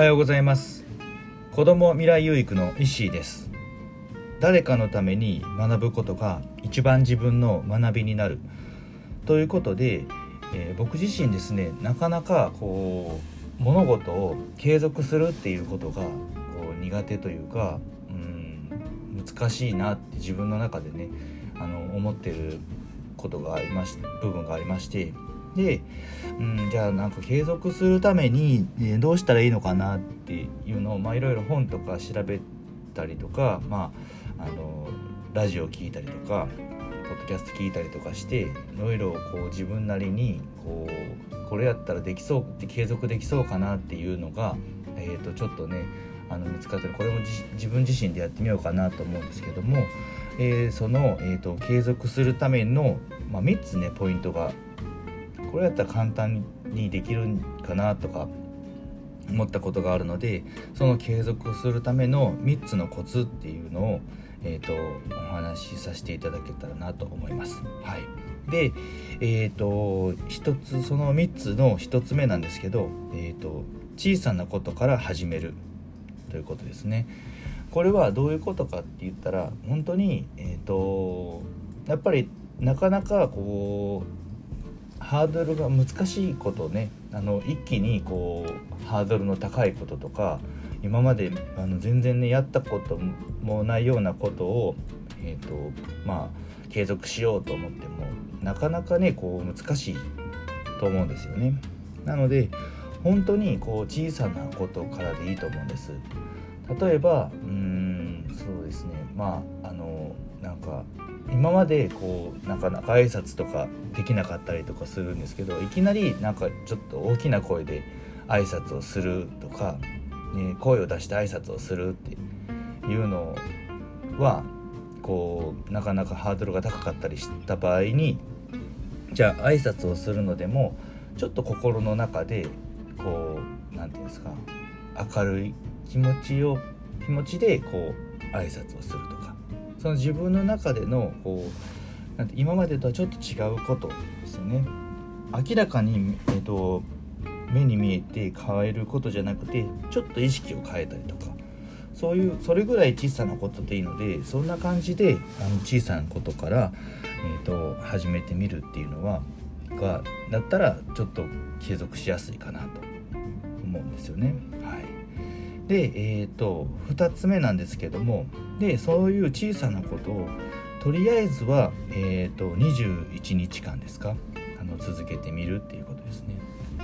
はようございます。子ども未来有育の石井です。誰かのために学ぶことが一番自分の学びになる。ということで、えー、僕自身ですねなかなかこう物事を継続するっていうことがこう苦手というかうん難しいなって自分の中でねあの思ってることがありまし部分がありましてで、うん、じゃあなんか継続するために、えどうしたらいいのかなっていうのをいろいろ本とか調べたりとかまああのラジオ聞いたりとかポッドキャスト聞いたりとかしていろいろこう自分なりにこうこれやったらできそうって継続できそうかなっていうのが、えー、とちょっとねあの見つかってる。これも自分自身でやってみようかなと思うんですけども、えー、その、えーと、継続するための、まあ、3つねポイントがこれやったら簡単にできるかなとか思ったことがあるのでその継続するための3つのコツっていうのを、えーと、お話しさせていただけたらなと思います。はい、で、えーと、1つその3つの1つ目なんですけど、えーと小さなことから始めるということですね。これはどういうことかって言ったら本当に、えーと、やっぱりなかなかこうハードルが難しいことねあの一気にこうハードルの高いこととか今まであの全然ねやったこともないようなことを、えーとまあ、継続しようと思ってもなかなかねこう難しいと思うんですよね。なので本当にこう小さなことからでいいと思うんです。例えばうんそうですねまああのなんか今までこうなかなか挨拶とかできなかったりとかするんですけどいきなりなんかちょっと大きな声で挨拶をするとか、ね、声を出して挨拶をするっていうのはこうなかなかハードルが高かったりした場合にじゃあ挨拶をするのでもちょっと心の中でこう何て言うんですか明るい気持ちを気持ちでこう挨拶をするとか。その自分の中でのこうなんて今までとはちょっと違うことですよね。明らかに、えーと、目に見えて変えることじゃなくてちょっと意識を変えたりとか。そういうそれぐらい小さなことでいいのでそんな感じであの小さなことから、えーと、始めてみるっていうのはがだったらちょっと継続しやすいかなと思うんですよね。はい。で、えーと、2つ目なんですけどもでそういう小さなことをとりあえずは、えーと、21日間ですかあの続けてみるっていうことですね。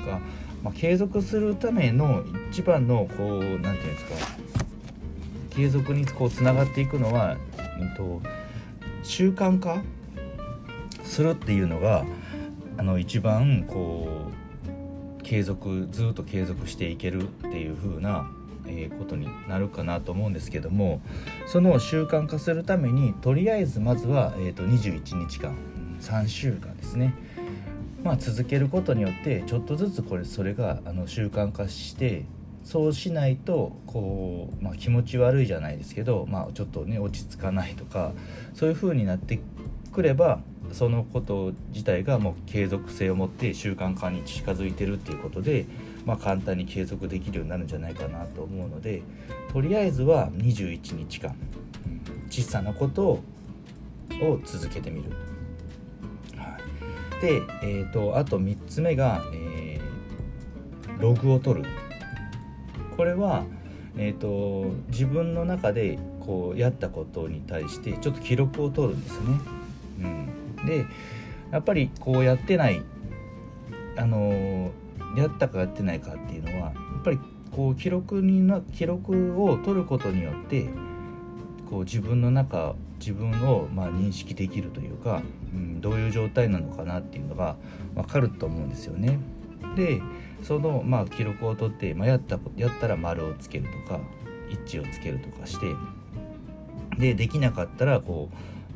が、まあ、継続するための一番のこう何て言うんですか継続にこうつながっていくのは、えーと、習慣化するっていうのがあの一番こう継続ずっと継続していけるっていう風なえことになるかなと思うんですけどもその習慣化するためにとりあえずまずは、えーと、21日間3週間ですね、まあ、続けることによってちょっとずつこれそれがあの習慣化してそうしないとこう、まあ、気持ち悪いじゃないですけど、まあ、ちょっとね落ち着かないとかそういう風になってくればそのこと自体がもう継続性を持って習慣化に近づいてるっていうことでまあ、簡単に継続できるようになるんじゃないかなと思うのでとりあえずは21日間小さなことを続けてみる。はい、で、えーと、あと3つ目が、えー、ログを取る。これは、えーと、自分の中でこうやったことに対してちょっと記録を取るんですね。うん、でやっぱりこうやってないあのーやったかやってないかっていうのはやっぱりこう記録にな記録を取ることによってこう自分の中自分をま認識できるというか、うん、どういう状態なのかなっていうのが分かると思うんですよね。でそのまあ記録を取って、まあ、やったやったら丸をつけるとか一致をつけるとかしてでできなかったらこ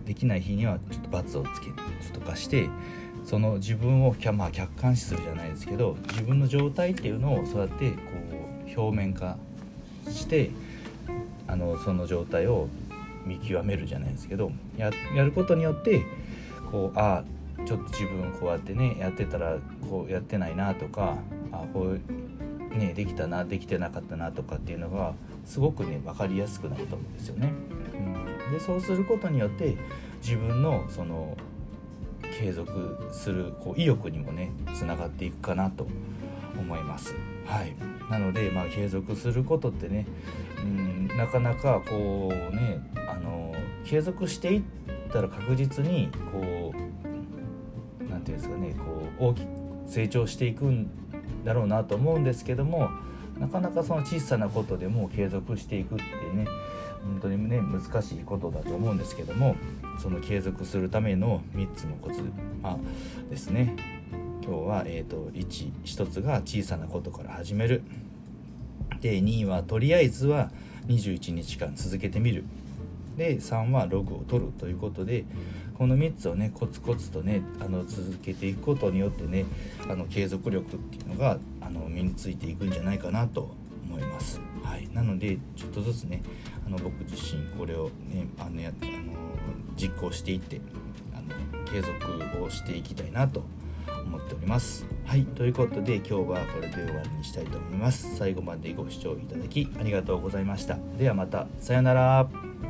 うできない日にはちょっと×をつけるとかしてその自分を、まあ、客観視するじゃないですけど自分の状態っていうのをそうやってこう表面化してあのその状態を見極めるじゃないですけどやることによってこうああちょっと自分こうやってねやってたらこうやってないなとかあこうね、できたなできてなかったなとかっていうのがすごくね分かりやすくなると思うんですよね。うん、でそうすることによって自分のその継続するこう意欲にもねつながっていくかなと思います。はい、なので、まあ、継続することってね、うん、なかなかこうねあの継続していったら確実にこう何て言うんですかねこう大きく成長していくんだろうなと思うんですけどもなかなかその小さなことでも継続していくってね本当にね難しいことだと思うんですけどもその継続するための3つのコツ、まあ、ですね。今日は、えーと、1, 1つが小さなことから始める。で2位はとりあえずは21日間続けてみる。で3はログを取るということでこの3つをねコツコツとねあの続けていくことによってねあの継続力っていうのがあの身についていくんじゃないかなと思います。はい、なのでちょっとずつねあの僕自身これをねあのやあの実行していってあの継続をしていきたいなと思っております。はい。ということで今日はこれで終わりにしたいと思います。最後までご視聴いただきありがとうございました。ではまた。さようなら。